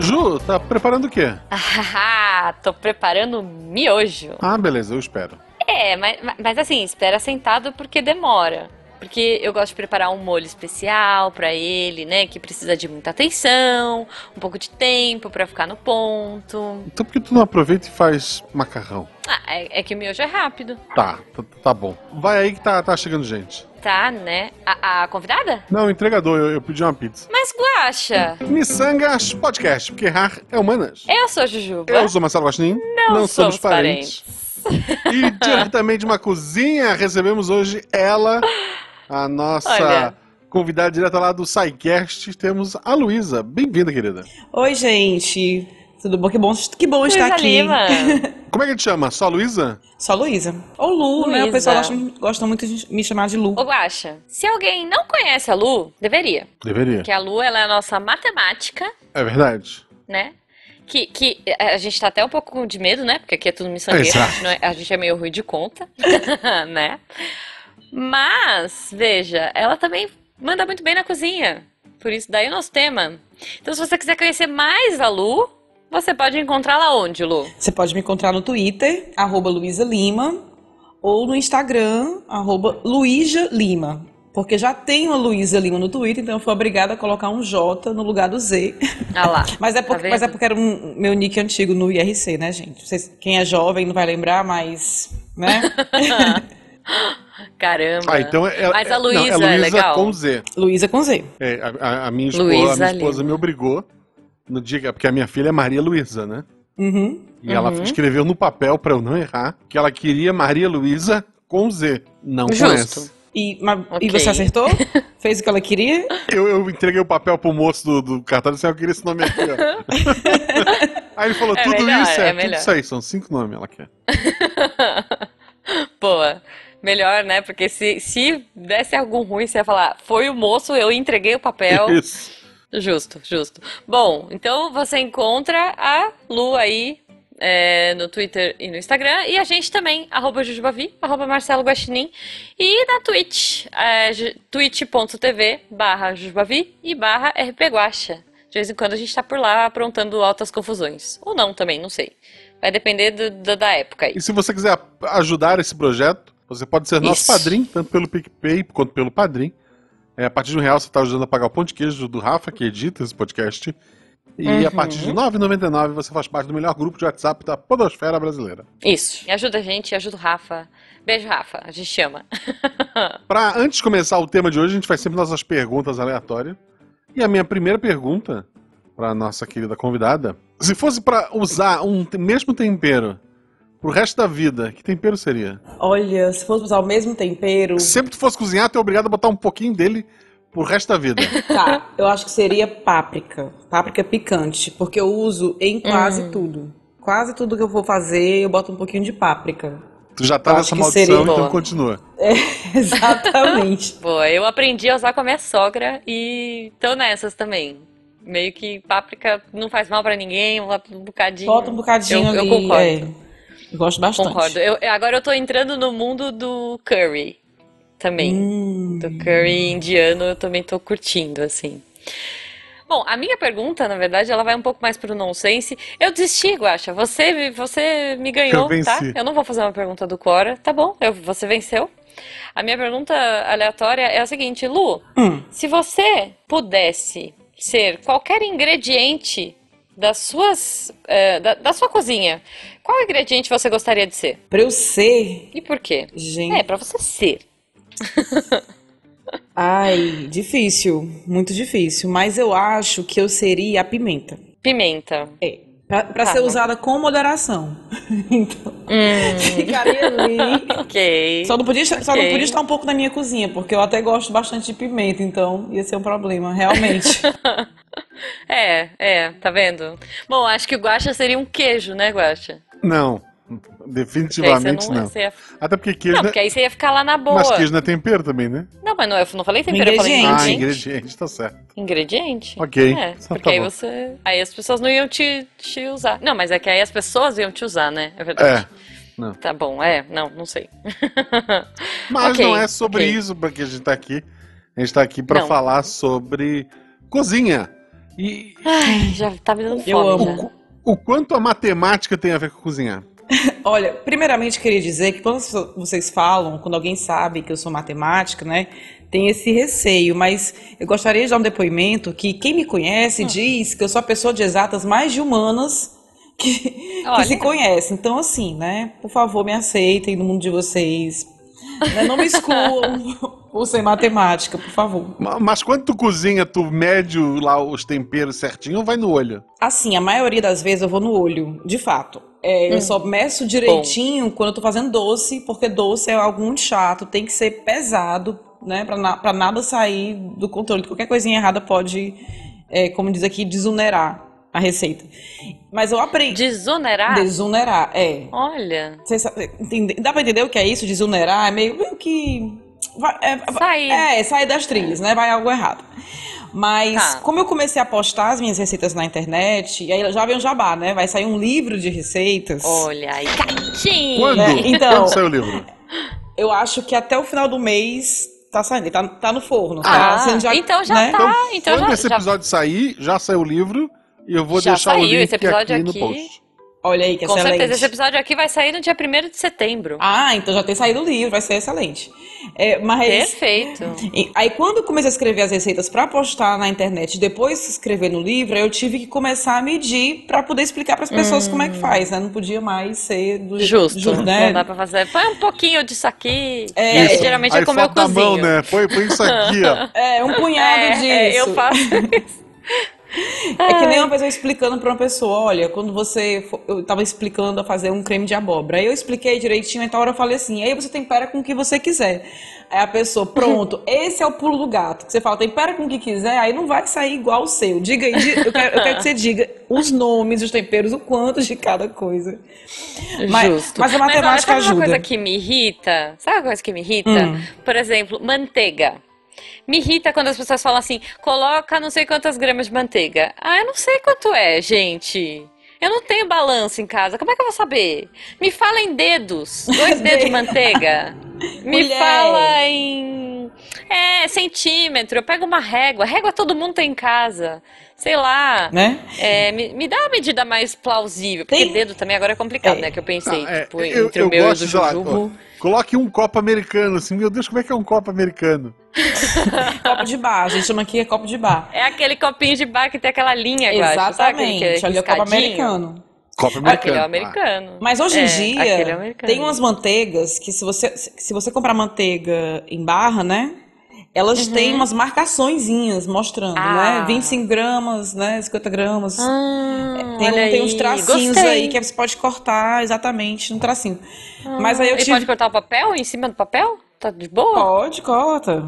Ju, tá preparando o quê? Ah, tô preparando miojo. Ah, beleza, eu espero. É, mas, mas assim, espera sentado porque demora. Porque eu gosto de preparar um molho especial para ele, né? Que precisa de muita atenção, um pouco de tempo para ficar no ponto. Então por que tu não aproveita e faz macarrão? Ah, é, é que o miojo é rápido. Tá, tá, tá bom. Vai aí que tá, tá chegando gente. Tá, né? A, a convidada? Não, o entregador, eu, eu pedi uma pizza. Mas Guaxa! Missangas Podcast, porque errar é humanas. Eu sou a Jujuba. Eu sou Marcelo Guaxinim. Não, somos parentes. E diretamente de uma cozinha, recebemos hoje ela, a nossa Olha. convidada direta lá do SciCast. Temos a Luísa. Bem-vinda, querida. Oi, gente. Tudo bom? Que bom, que bom estar Luísa aqui. Lima. Como é que te chama? Só Luísa? Só Luísa. Ou Lu, né? O pessoal gosta, gosta muito de me chamar de Lu. Ô, Guaxa, se alguém não conhece a Lu, deveria. Deveria. Porque a Lu, ela é a nossa matemática, É verdade. né? Que, que a gente tá até um pouco de medo, né? Porque aqui é tudo miçangueiro, a Exato. gente, não é, a gente é meio ruim de conta, né? Mas, veja, ela também manda muito bem na cozinha. Por isso, daí o nosso tema. Então, se você quiser conhecer mais a Lu, você pode encontrá-la onde, Lu? Você pode me encontrar no Twitter, arroba Luísa Lima, ou no Instagram, arroba Luísa Lima. Porque já tem uma Luísa Lima no Twitter, então eu fui obrigada a colocar um J no lugar do Z. Ah lá. Mas é, Tá porque, vendo? mas é porque era um meu nick antigo no IRC, né, gente? Vocês, quem é jovem não vai lembrar, mas. Né? Caramba. Ah, então é. Mas é- a não, Luísa é é legal. com Z. Luísa com Z. É, a, a- a minha esposa, a minha esposa Lima. me obrigou no dia que- porque a minha filha é Maria Luísa, né? Uhum. E ela Uhum. escreveu no papel pra eu não errar que ela queria Maria Luísa com Z, não com Justo. S. E, mas- e você acertou? Fez o que ela queria? Eu, eu entreguei o papel pro moço do, do cartão e disse, "Ah, eu queria esse nome aqui, ó. aí ele falou, É tudo melhor, isso é é, tudo isso aí, são cinco nomes ela quer. Boa. Melhor, né? Porque se, se desse algum ruim, você ia falar, foi o moço, eu entreguei o papel. Isso. Justo, justo. Bom, então você encontra a Lu aí é, no Twitter e no Instagram. E a gente também, arroba Jujubavi, arroba Marcelo Guaxinim. E na Twitch, é, twitch.tv barra Jujubavi e barra rpguaxa. De vez em quando a gente tá por lá aprontando altas confusões. Ou não também, não sei. Vai depender do- do- da época aí. E se você quiser ajudar esse projeto, você pode ser nosso Isso. padrinho, tanto pelo PicPay quanto pelo Padrim. É, a partir de um real você está ajudando a pagar o pão de queijo do Rafa, que edita esse podcast. E a Uhum. partir de R$ 9,99 você faz parte do melhor grupo de WhatsApp da podosfera brasileira. Isso. E ajuda a gente, ajuda o Rafa. Beijo, Rafa. A gente chama. Pra, antes de começar o tema de hoje, a gente faz sempre nossas perguntas aleatórias. E a minha primeira pergunta pra nossa querida convidada: se fosse pra usar um mesmo tempero pro resto da vida, que tempero seria? Olha, se fosse usar o mesmo tempero, Sempre que tu fosse cozinhar, tu é obrigado a botar um pouquinho dele pro resto da vida. tá, eu acho que seria páprica. Páprica picante, porque eu uso em quase Hum. tudo. Quase tudo que eu vou fazer, eu boto um pouquinho de páprica. Tu já tá Eu nessa maldição, seria então boa. continua. Exatamente. Boa, eu aprendi a usar com a minha sogra e tô nessas também. Meio que páprica não faz mal pra ninguém, um bocadinho. Bota um bocadinho Eu- eu ali. concordo. é. Eu gosto bastante. Concordo. Eu, agora eu tô entrando no mundo do curry também. Hum. Do curry indiano eu também tô curtindo, assim. Bom, a minha pergunta, na verdade, ela vai um pouco mais pro nonsense. Eu desisti, Guaxa. Você, me- você me ganhou, Eu tá? Eu não vou fazer uma pergunta do Cora. Tá bom, eu- você venceu. A minha pergunta aleatória é a seguinte, Lu. Hum. Se você pudesse ser qualquer ingrediente das suas, eh, da, da sua cozinha, qual ingrediente você gostaria de ser? Pra eu ser, E por quê? gente. É, pra você ser. Ai, difícil. Muito difícil. Mas eu acho que eu seria a pimenta. Pimenta. É. Pra, pra Tá ser usada com moderação. então, Hum, ficaria ali. ok. Só não, podia, só não podia estar um pouco na minha cozinha, porque eu até gosto bastante de pimenta, então ia ser um problema, realmente. É, é, tá vendo? Bom, acho que o guaxa seria um queijo, né, guaxa? Não, você definitivamente não, não. você ia- Até porque queijo Não, porque aí você ia ficar lá na boa. Mas queijo não é tempero também, né? Não, mas não, eu não falei tempero, eu falei Ingrediente. Ah, ingrediente. tá certo. Ingrediente? Ok, É, então porque tá aí bom. você. Aí as pessoas não iam te, te usar. Não, mas é que aí as pessoas iam te usar, né? É verdade. É, não. Tá bom, é, não, não sei. Mas Ok, não é sobre ok. isso porque a gente tá aqui. A gente tá aqui pra Não. falar sobre cozinha. E Ai, já tá me dando fome. Eu amo. O, qu- o quanto a matemática tem a ver com cozinhar? Olha, primeiramente queria dizer que quando vocês falam, quando alguém sabe que eu sou matemática, né, tem esse receio, mas eu gostaria de dar um depoimento que quem me conhece diz que eu sou a pessoa de exatas mais de humanas que, que se conhece. Então, assim, né, por favor, me aceitem no mundo de vocês. Né, Não me excluam ser matemática, por favor. Ma- Mas quando tu cozinha, tu mede lá os temperos certinho ou vai no olho? Assim, a maioria das vezes eu vou no olho, de fato. É, Eu só meço direitinho quando eu tô fazendo doce, porque doce é algo muito chato, tem que ser pesado, né? Pra, na- pra nada sair do controle. Qualquer coisinha errada pode, é, como diz aqui, desunerar a receita. Mas eu aprendi. Desunerar? Desunerar, é. Olha. Você sabe- entende- dá pra entender o que é isso? Desunerar é meio, meio que. Vai- é, Sair. é, sair das trilhas, né? Vai algo errado. Mas Tá. como eu comecei a postar as minhas receitas na internet, e aí já vem o jabá, né? Vai sair um livro de receitas. Olha aí. Gatinho! Quando? É, então- Quando sai o livro? Eu acho que até o final do mês tá saindo, tá, tá no forno. Ah, tá sendo já, então já né? tá. então quando já, esse já- episódio sair, já saiu o livro e eu vou Já deixar o saiu link esse episódio aqui, no aqui. post. Olha aí, que Com excelente. certeza, esse episódio aqui vai sair no dia 1 de setembro. Ah, então já tem saído o livro, vai ser excelente. É, mas Perfeito. Aí quando eu comecei a escrever as receitas para postar na internet, e depois escrever no livro, aí eu tive que começar a medir para poder explicar para as pessoas como é que faz, né? Não podia mais ser do Justo. ju- né? Não dá pra fazer. Põe um pouquinho disso aqui. É. É, Isso. geralmente Aí é como eu cozinho. mão, né? Põe, põe isso aqui, ó. É, um punhado É, disso. é, eu faço isso. É que nem uma eu explicando para uma pessoa, olha, quando você. for- Eu tava explicando a fazer um creme de abóbora. Aí eu expliquei direitinho, então a hora eu falei assim, aí você tempera com o que você quiser. Aí a pessoa, pronto, esse é o pulo do gato. Você fala, tempera com o que quiser, aí não vai sair igual o seu. Diga aí, eu quero, eu quero que você diga os nomes dos temperos, o quanto de cada coisa. Mas- Justo. mas a matemática olha, sabe ajuda. uma coisa que me irrita? Sabe uma coisa que me irrita? Hum. Por exemplo, manteiga. Me irrita quando as pessoas falam assim, coloca não sei quantas gramas de manteiga. Ah, eu não sei quanto é, gente. Eu não tenho balanço em casa. Como é que eu vou saber? Me fala em dedos. Dois dedos de manteiga. Me Mulher. fala em. É, centímetro. Eu pego uma régua. Régua todo mundo tem em casa. Sei lá. Né? É, me, me dá uma medida mais plausível. Porque Tem- dedo também agora é complicado, É. né? Que eu pensei, Ah, é, tipo, eu, entre eu o meu gosto, e o do lá, Jujubo. coloque um copo americano, assim, meu Deus, como é que é um copo americano? Copo de bar, a gente chama aqui é copo de bar. É aquele copinho de bar que tem aquela linha, eu acho, sabe? Que Exatamente, ali é o copo americano. Copo americano. Aquele é o Ah, americano. Mas hoje em É, dia é americano. tem umas manteigas que se você, se você comprar manteiga em barra, né? Elas têm umas marcaçõezinhas mostrando, Uhum. Ah. né? 25 gramas, né? 50 gramas. Ah, tem, um- tem uns tracinhos Gostei. aí que você pode cortar exatamente no tracinho. Mas aí eu Ele tive. pode cortar o papel em cima do papel? Tá de boa? Pode, corta.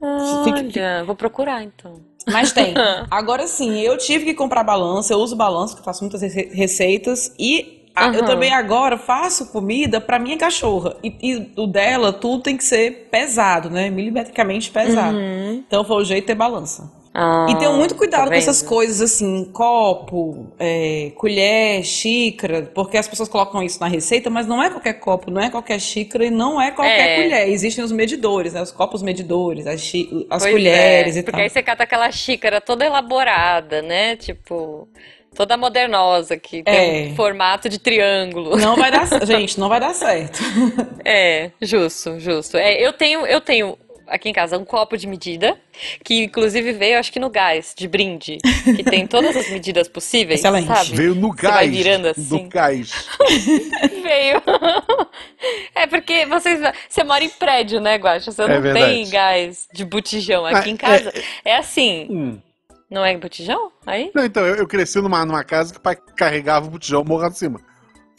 Olha, vou procurar então. Mas tem. Agora sim, eu tive que comprar balança, eu uso balança, que eu faço muitas rece- receitas, e a- eu também agora faço comida pra minha cachorra. E, e o dela, tudo tem que ser pesado, né? Milimetricamente pesado. Uhum. Então foi o jeito de ter balança. Ah, E tenho muito cuidado tá com essas coisas assim, copo, é, colher, xícara, porque as pessoas colocam isso na receita, mas não é qualquer copo, não é qualquer xícara e não é qualquer É. colher. Existem os medidores, né? Os copos medidores, as, xí- as Pois colheres é, e Porque tal. aí você cata aquela xícara toda elaborada, né? Tipo, toda modernosa, que tem É. um formato de triângulo. Não vai dar, gente, não vai dar certo. É, justo, justo. É, eu tenho, eu tenho aqui em casa um copo de medida, que inclusive veio, acho que no gás, de brinde, que tem todas as medidas possíveis, Excelente. sabe? Veio no Você vai gás. virando assim. No gás. Veio. É porque vocês, você mora em prédio, né, Guaxa? Você É não verdade. tem gás de botijão. Aqui Ah, em casa é assim, Hum. não é botijão? Aí? Não, então, eu, eu cresci numa, numa casa que o pai carregava o botijão morro acima.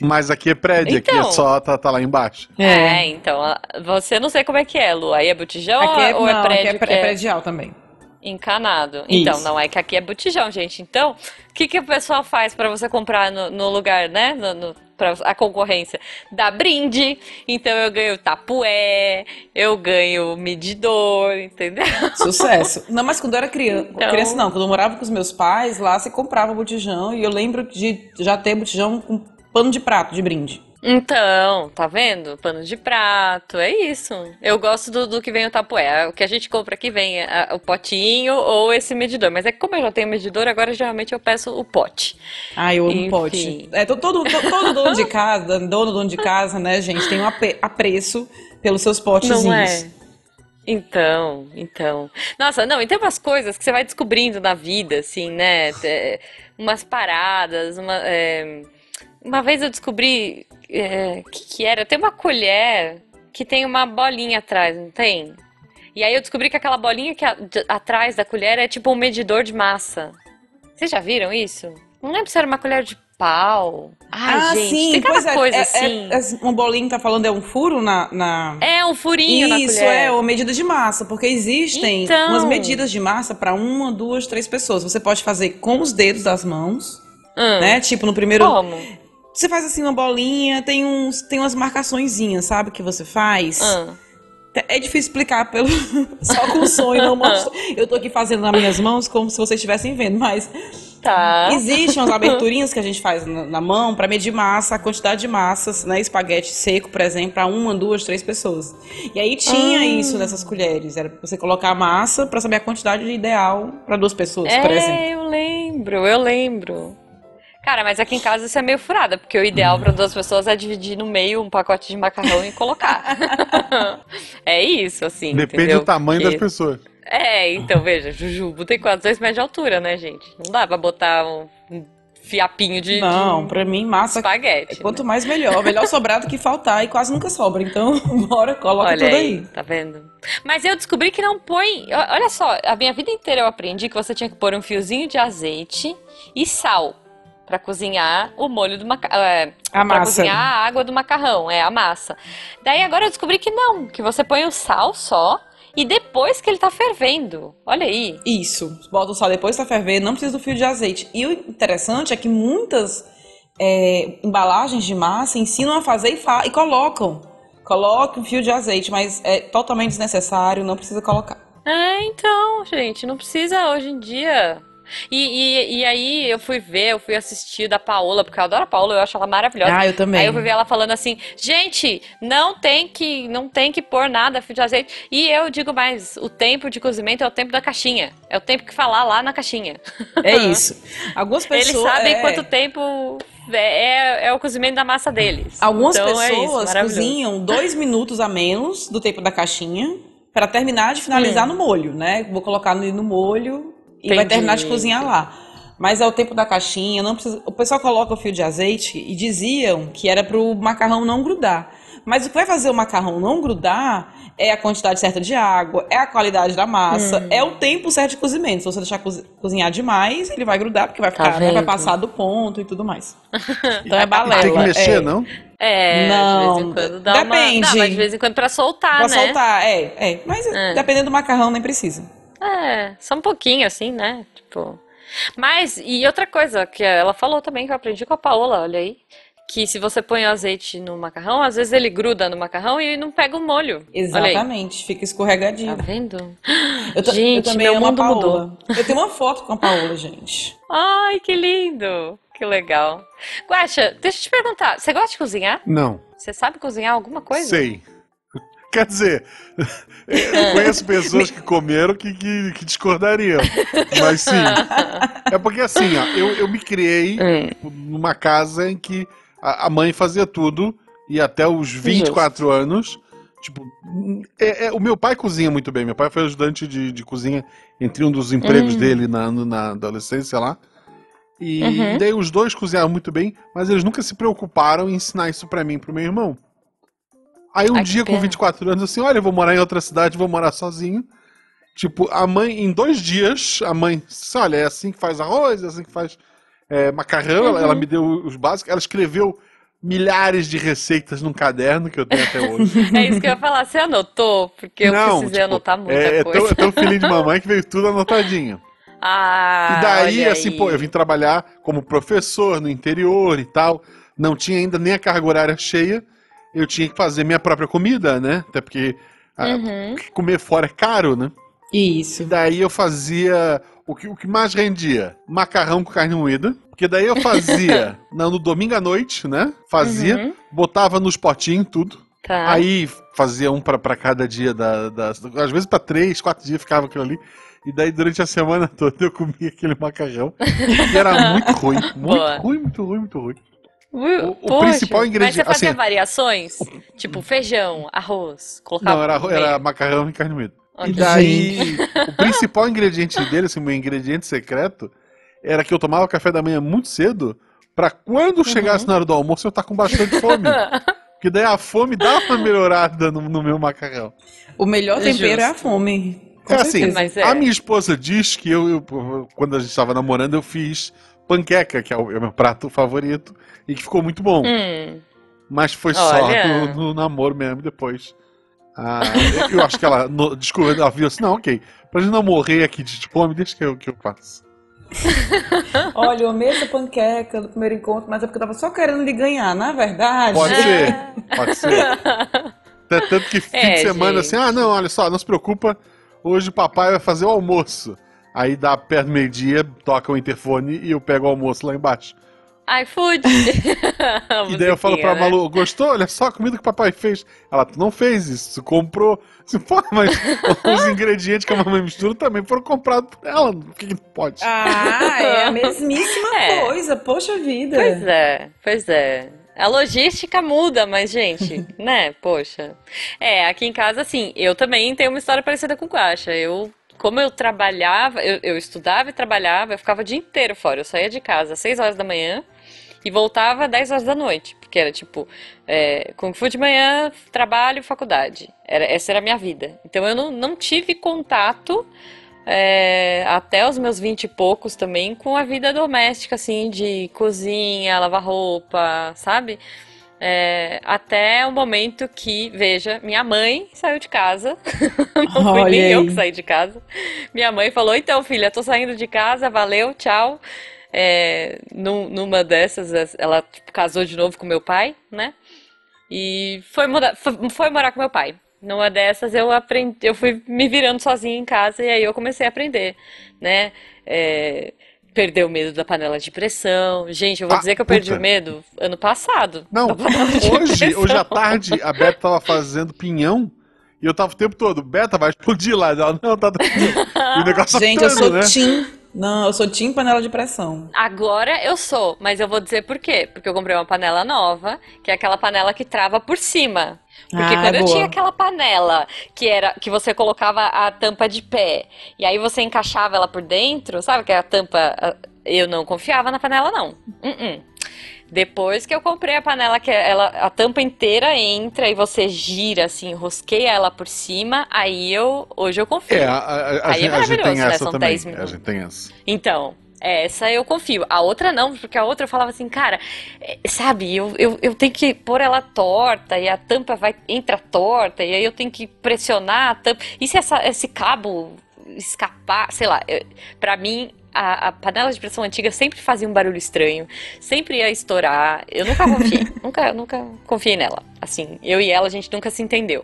Mas aqui é prédio, aqui Então. é só tá, tá lá embaixo. É, então, a- você não sei como é que é, Lu. Aí é botijão Aqui é, ou não, é prédio aqui é, é é predial também. encanado? Então, Isso. não é que aqui é botijão, gente. Então, o que, que o pessoal faz pra você comprar no, no lugar, né? No, no, pra a concorrência? Dá brinde. Então, eu ganho tapué, eu ganho medidor, entendeu? Sucesso. Não, mas quando eu era criança, Então- criança não, quando eu morava com os meus pais, lá você comprava botijão e eu lembro de já ter botijão com pano de prato de brinde. Então, tá vendo? Pano de prato, é isso. Eu gosto do, do que vem o tapoé. O que a gente compra aqui vem a- o potinho ou esse medidor. Mas é que como eu já tenho medidor, agora geralmente eu peço o pote. Ah, eu amo Enfim. pote. É, to- todo, to- todo dono de casa, dono, dono de casa, né, gente, tem um apreço pelos seus potezinhos. Não é? Então, então. Nossa, não, e tem umas coisas que você vai descobrindo na vida, assim, né? É, umas paradas, uma, é, uma vez eu descobri, é, o que que era? Tem uma colher que tem uma bolinha atrás, não tem? E aí eu descobri que aquela bolinha que a- de- atrás da colher é tipo um medidor de massa. Vocês já viram isso? Não lembro se era uma colher de pau. Ai, ah, gente, sim, tem cada é, coisa é, assim. é, é, um bolinho que tá falando é um furo na... na... É um furinho na Isso, colher. é, ou medida de massa, porque existem Então. umas medidas de massa para uma, duas, três pessoas. Você pode fazer com os dedos das mãos, Hum, né? Tipo, no primeiro. Como? Você faz assim uma bolinha, tem, uns, tem umas marcaçõezinhas, sabe? Que você faz. Hum. É difícil explicar pelo só com o som e não mostro. Eu tô aqui fazendo nas minhas mãos como se vocês estivessem vendo, mas Tá. existem umas aberturinhas que a gente faz na, na mão para medir massa, a quantidade de massas, né? Espaguete seco, por exemplo, para uma, duas, três pessoas. E aí tinha Ah. isso nessas colheres, era você colocar a massa para saber a quantidade ideal para duas pessoas, por exemplo. É, eu lembro, eu lembro. Cara, mas aqui em casa isso é meio furada, porque o ideal para duas pessoas é dividir no meio um pacote de macarrão e colocar. É isso, assim. Depende entendeu? do tamanho das Porque- pessoas. É, então veja, Jujubo tem quase dois metros de altura, né, gente? Não dá pra botar um, fiapinho de, Não, de para mim massa espaguete. né? quanto mais melhor, melhor sobrar do que faltar e quase nunca sobra. Então, bora, coloca Olha tudo aí, aí. tá vendo? Mas eu descobri que não põe. Olha só, a minha vida inteira eu aprendi que você tinha que pôr um fiozinho de azeite e sal pra cozinhar o molho do macarrão. É, A pra massa. cozinhar a água do macarrão, é a massa. Daí agora eu descobri que não, que você põe o sal só e depois que ele tá fervendo. Olha aí. Isso. Bota o sal depois tá ferver, não precisa do fio de azeite. E o interessante é que muitas é, embalagens de massa ensinam a fazer e, fa e colocam. Coloque um fio de azeite, mas é totalmente desnecessário, não precisa colocar. É, então, gente, não precisa hoje em dia. E, e, e aí eu fui ver, eu fui assistir da Paola, porque eu adoro a Paola, eu acho ela maravilhosa. Ah, eu também. Aí eu fui ver ela falando assim, gente, não tem que, não tem que pôr nada fio de azeite. E eu digo mais, o tempo de cozimento é o tempo da caixinha. É o tempo que falar lá na caixinha. É isso. Algumas pessoas. Eles sabem é, quanto tempo é, é, é o cozimento da massa deles. Algumas então, é isso, pessoas cozinham dois minutos a menos do tempo da caixinha para terminar de finalizar no molho, né? Vou colocar no, no molho e vai. Entendi. terminar de cozinhar lá. Mas é o tempo da caixinha, não precisa. O pessoal coloca o fio de azeite e diziam que era para o macarrão não grudar. Mas o que vai fazer o macarrão não grudar é a quantidade certa de água, é a qualidade da massa, Hum. é o tempo certo de cozimento. Se você deixar cozi- cozinhar demais, ele vai grudar, porque vai Tá ficar, né, vai passar do ponto e tudo mais. Então é E balela. tem que mexer, é. não? É, Não, de vez em quando dá depende. uma... Não, mas de vez em quando pra soltar, Pra né? soltar, é, é. Mas É. dependendo do macarrão, nem precisa. É, só um pouquinho, assim, né? Tipo. Mas, e outra coisa que ela falou também, que eu aprendi com a Paola, olha aí. Que se você põe o azeite no macarrão, às vezes ele gruda no macarrão e não pega o molho. Exatamente, fica escorregadinho. Tá vendo? Eu, ta- eu Gente, também meu amo a mundo Paola. Eu tenho uma foto com a Paola, gente. Ai, que lindo! Que legal. Guaxa, deixa eu te perguntar, você gosta de cozinhar? Não. Você sabe cozinhar alguma coisa? Sei. Quer dizer, eu conheço pessoas que comeram que, que, que discordariam. Mas sim. É porque assim, ó, eu, eu me criei Hum, numa casa em que a, a mãe fazia tudo e até os 24 anos. Tipo, é- é- o meu pai cozinha muito bem. Meu pai foi ajudante de, de cozinha entre um dos empregos Hum. dele na, na adolescência lá. E Uhum. daí os dois cozinhavam muito bem, mas eles nunca se preocuparam em ensinar isso pra mim e pro meu irmão. Aí um Ai, dia com pena. 24 anos, assim, olha, eu vou morar em outra cidade, vou morar sozinho. Tipo, a mãe, em dois dias, a mãe, disse, olha, é assim que faz arroz, é assim que faz é, macarrão. Ela, Uhum. ela me deu os básicos. Ela escreveu milhares de receitas num caderno que eu tenho até hoje. É isso que eu ia falar. Você anotou? Porque eu Não, precisei tipo, anotar muita é, é coisa. tão, é tão filhinho de mamãe que veio tudo anotadinho. Ah, E daí, assim, aí. pô, eu vim trabalhar como professor no interior e tal. Não tinha ainda nem a carga horária cheia. Eu tinha que fazer minha própria comida, né? Até porque ah, Uhum. comer fora é caro, né? E Isso. daí eu fazia o que, o que mais rendia? Macarrão com carne moída. Porque daí eu fazia no, no domingo à noite, né? Fazia, Uhum. botava nos potinhos tudo. Tá. Aí fazia um pra, pra cada dia da, da- Às vezes pra três, quatro dias ficava aquilo ali. E daí durante a semana toda eu comia aquele macarrão. E era muito ruim. Muito Boa. ruim, muito ruim, muito ruim. O- o principal ingrediente- Mas você fazia assim- variações? Tipo feijão, arroz, colocava Não, era, era macarrão e carne moída. Ok. E daí, o principal ingrediente dele, assim, o meu ingrediente secreto, era que eu tomava café da manhã muito cedo, pra quando chegasse na hora do almoço eu estar com bastante fome. Porque daí a fome dá uma melhorada no, no meu macarrão. O melhor É tempero é a justo. fome. Com é assim, certeza. É. a minha esposa diz que eu, eu- quando a gente estava namorando, eu fiz panqueca, que é o, é o meu prato favorito, e que ficou muito bom. Hum, Mas foi só Olha. no, no namoro mesmo, depois. Ah, eu acho que ela, no, desculpa, ela viu assim, não, ok, pra gente não morrer aqui de fome, deixa que eu, que eu faço. Olha, eu amei essa panqueca no primeiro encontro, mas é porque eu tava só querendo lhe ganhar, na verdade. Pode ser, pode ser. Até Tanto que fim É, de semana, gente. assim, ah, não, olha só, não se preocupa, hoje o papai vai fazer o almoço. Aí dá perto do meio-dia, toca o interfone e eu pego o almoço lá embaixo. iFood. E daí eu falo pra né? Malu, gostou? Olha só a comida que o papai fez. Ela, tu não fez isso, tu comprou. Assim, Pô, mas os ingredientes que a mamãe mistura também foram comprados por ela. Por que, que não pode? Ah, é a mesmíssima É. coisa, poxa vida. Pois é, pois é. A logística muda, mas, gente, né? Poxa. É, aqui em casa, assim, eu também tenho uma história parecida com o Guaxa. Eu, como eu trabalhava, eu, eu estudava e trabalhava, eu ficava o dia inteiro fora. Eu saía de casa às 6 horas da manhã e voltava às 10 horas da noite. Porque era tipo, é, Kung Fu de manhã, trabalho, faculdade. Era, essa era a minha vida. Então eu não, não tive contato é, até os meus vinte e poucos também com a vida doméstica, assim, de cozinha, lavar roupa, sabe? É, até o momento que, veja, minha mãe saiu de casa, não fui nem eu que saí de casa. Minha mãe falou: então, filha, tô saindo de casa, valeu, tchau. É, num- numa dessas, ela tipo, casou de novo com meu pai, né? E foi, morar- foi, foi morar com meu pai. Numa dessas eu aprendi, eu fui me virando sozinha em casa e aí eu comecei a aprender, né? É, perder o medo da panela de pressão. Gente, eu vou Ah, dizer que eu perdi puta. o medo ano passado. Não, hoje, hoje à tarde, a Beta tava fazendo pinhão e eu tava o tempo todo, Beta vai explodir lá. Ela, não, tá tranquilo. E o negócio Gente, eu sou né? tim. Não, eu sou tim panela de pressão. Agora eu sou, mas eu vou dizer por quê. Porque eu comprei uma panela nova, que é aquela panela que trava por cima. Porque Ah, quando eu boa. tinha aquela panela que era que você colocava a tampa de pé e aí você encaixava ela por dentro, sabe que a tampa eu não confiava na panela não. Uh-uh. Depois que eu comprei a panela que ela a tampa inteira entra e você gira assim, rosqueia ela por cima, aí eu hoje eu confio. É, a, a- a Aí é gente, a gente tem maravilhoso, né? essa São também. 10 A minutos. gente tem essa. Então, essa eu confio. A outra não, porque a outra eu falava assim, cara, é, sabe, eu, eu, eu tenho que pôr ela torta e a tampa vai entra torta e aí eu tenho que pressionar a tampa. E se essa, esse cabo escapar, sei lá, pra mim. A, a panela de pressão antiga sempre fazia um barulho estranho, sempre ia estourar. Eu nunca confiei, nunca, nunca confiei nela. Assim, eu e ela a gente nunca se entendeu.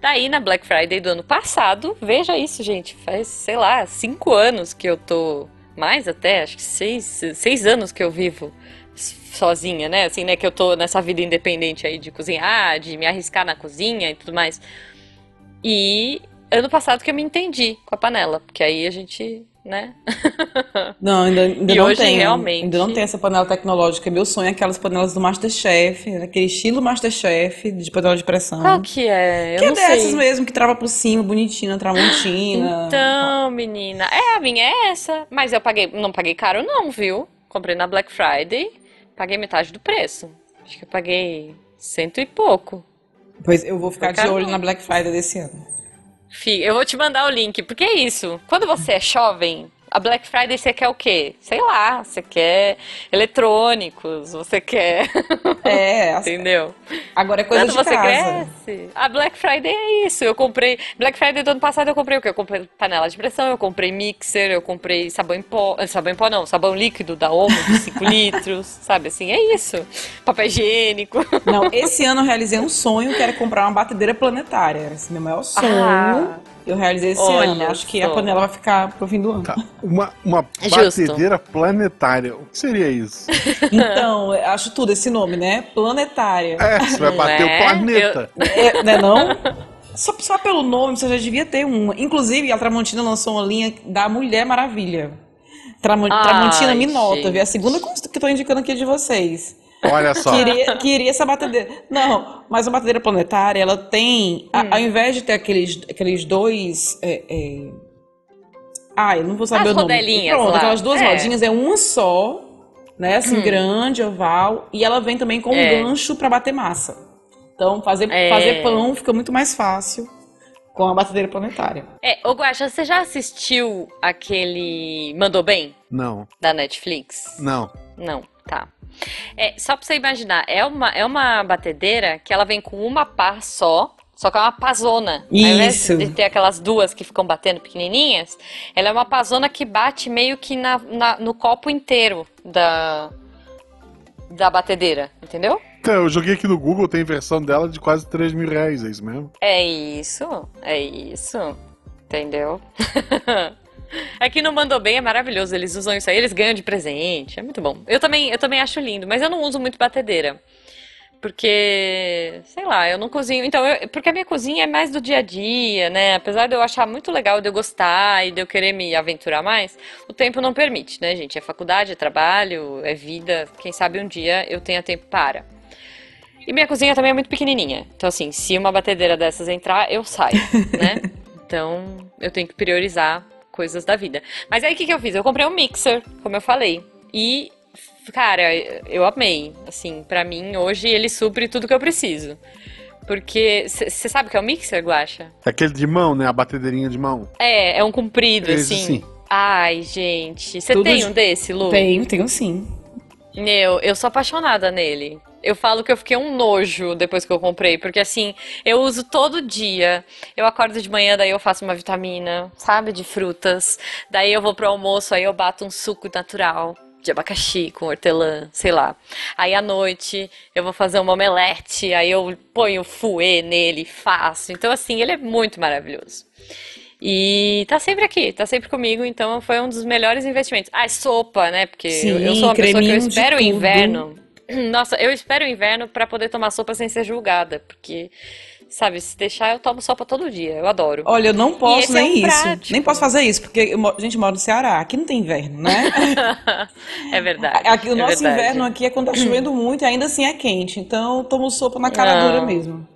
Daí na Black Friday do ano passado, veja isso, gente, faz, sei lá, cinco anos que eu tô mais até, acho que seis, seis anos que eu vivo sozinha, né? Assim, né? Que eu tô nessa vida independente aí de cozinhar, de me arriscar na cozinha e tudo mais. E ano passado que eu me entendi com a panela, porque aí a gente, né? Não, ainda, ainda E não hoje, tenho. realmente- Ainda não tenho essa panela tecnológica. Meu sonho é aquelas panelas do Masterchef, aquele estilo Masterchef de panela de pressão. Qual que é? Eu que é dessas sei. mesmo, que trava por cima, bonitinha, na tramontina. Então, menina, é, a minha é essa. Mas eu paguei, não paguei caro não, viu? Comprei na Black Friday, paguei metade do preço. Acho que eu paguei cento e pouco. Pois eu vou ficar Foi de caro olho na Black Friday desse ano. Eu vou te mandar o link, porque é isso. Quando você é jovem, a Black Friday você quer o quê? Sei lá, você quer eletrônicos, você quer. É, assim, Entendeu? agora é coisa Quando de você casa. cresce, a Black Friday é isso. Eu comprei. Black Friday do ano passado eu comprei o quê? Eu comprei panela de pressão, eu comprei mixer, eu comprei sabão em pó. eh, Sabão em pó não, sabão líquido da Omo de 5 litros, sabe assim? É isso. Papel higiênico. Não, esse ano eu realizei um sonho que era comprar uma batedeira planetária. Era esse meu maior sonho. Ah, Eu realizei esse Olha ano. Acho que a só. panela vai ficar pro fim do ano. Tá. Uma, uma Justo. batedeira planetária. O que seria isso? Então, eu acho tudo esse nome, né? Planetária. É, você vai Não bater é? o planeta. É, né não? Só, só pelo nome você já devia ter uma. Inclusive, a Tramontina lançou uma linha da Mulher Maravilha. Tramo- Ai, Tramontina me nota, viu? É a segunda que eu tô indicando aqui de vocês. Olha só. Queria, queria essa batedeira. Não, mas a batedeira planetária, ela tem. a- Hum. ao invés de ter aqueles, aqueles dois. É, é... Ah, eu não vou saber As o nome. rodelinhas Pronto, lá. aquelas duas É. rodinhas é uma só, né? Assim, Hum. grande, oval. E ela vem também com um É. gancho pra bater massa. Então, fazer, É. fazer pão fica muito mais fácil com a batedeira planetária. É, ô Guaxa, você já assistiu aquele Mandou Bem, Não, da Netflix? não. Não, tá. É, só pra você imaginar, é uma, é uma batedeira que ela vem com uma pá só, só que é uma pazona. Ao invés Isso. de ter aquelas duas que ficam batendo pequenininhas, ela é uma pazona que bate meio que na, na- no copo inteiro da, da batedeira, entendeu? Então, eu joguei aqui no Google, tem versão dela de quase 3 mil reais, é isso mesmo? É isso, é isso, entendeu? Aqui no Mandou Bem é maravilhoso, eles usam isso aí, eles ganham de presente, é muito bom. Eu também, eu também acho lindo, mas eu não uso muito batedeira. Porque, sei lá, eu não cozinho. Então, eu- porque a minha cozinha é mais do dia a dia, né? Apesar de eu achar muito legal, de eu gostar e de eu querer me aventurar mais, o tempo não permite, né, gente? É faculdade, é trabalho, é vida. Quem sabe um dia eu tenha tempo para. E minha cozinha também é muito pequenininha. Então, assim, se uma batedeira dessas entrar, eu saio, né? Então, eu tenho que priorizar coisas da vida. Mas aí, o que que eu fiz? Eu comprei um mixer, como eu falei. E, cara, eu amei. Assim, pra mim, hoje, ele supre tudo que eu preciso. Porque, você sabe o que é um mixer, Guaxa? É aquele de mão, né? A batedeirinha de mão. É, é um comprido, Esse assim. sim. Ai, gente. Você tem de- um desse, Lu? Tenho, tenho sim. Meu, eu sou apaixonada nele. Eu falo que eu fiquei um nojo depois que eu comprei, porque assim, eu uso todo dia. Eu acordo de manhã, daí eu faço uma vitamina, sabe, de frutas. Daí eu vou pro almoço, aí eu bato um suco natural de abacaxi com hortelã, sei lá. Aí à noite eu vou fazer uma omelete, aí eu ponho fouet nele, faço. Então assim, ele é muito maravilhoso. E tá sempre aqui, tá sempre comigo, então foi um dos melhores investimentos. Ah, sopa, né? Porque eu, eu Sim, sou uma pessoa que eu espero o inverno. Nossa, eu espero o inverno pra poder tomar sopa sem ser julgada, porque, sabe, se deixar eu tomo sopa todo dia, eu adoro. Olha, eu não posso é nem um isso. prático. Nem posso fazer isso, porque eu a gente mora no Ceará. Aqui não tem inverno, né? É verdade. Aqui, o é nosso verdade. inverno aqui é quando tá chovendo muito e ainda assim é quente. Então eu tomo sopa na cara Não. dura mesmo.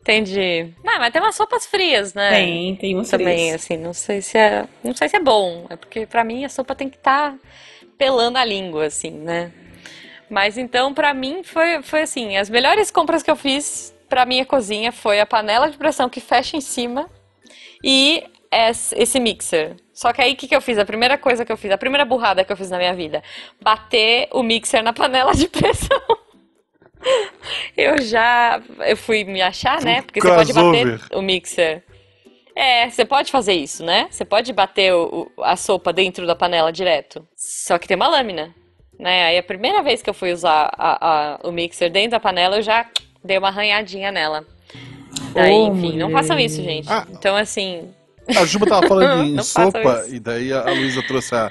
Entendi. Ah, mas tem umas sopas frias, né? Tem, tem uns Também, frios. assim, não sei se é, não sei se é bom, é porque pra mim a sopa tem que estar pelando a língua, assim, né? Mas então, pra mim, foi, foi assim, as melhores compras que eu fiz pra minha cozinha foi a panela de pressão que fecha em cima e es- esse mixer. Só que aí, o que que eu fiz? A primeira coisa que eu fiz, a primeira burrada que eu fiz na minha vida, bater o mixer na panela de pressão. Eu já, eu fui me achar, né? Porque você pode bater o mixer. É, você pode fazer isso, né? Você pode bater o- a sopa dentro da panela direto. Só que tem uma lâmina, né? Aí a primeira vez que eu fui usar a- a- o mixer dentro da panela, eu já dei uma arranhadinha nela. Aí, Ô, enfim, não mulher. façam isso, gente. Ah. Então, assim, A Juba tava falando em Não sopa, e daí a Luísa trouxe a,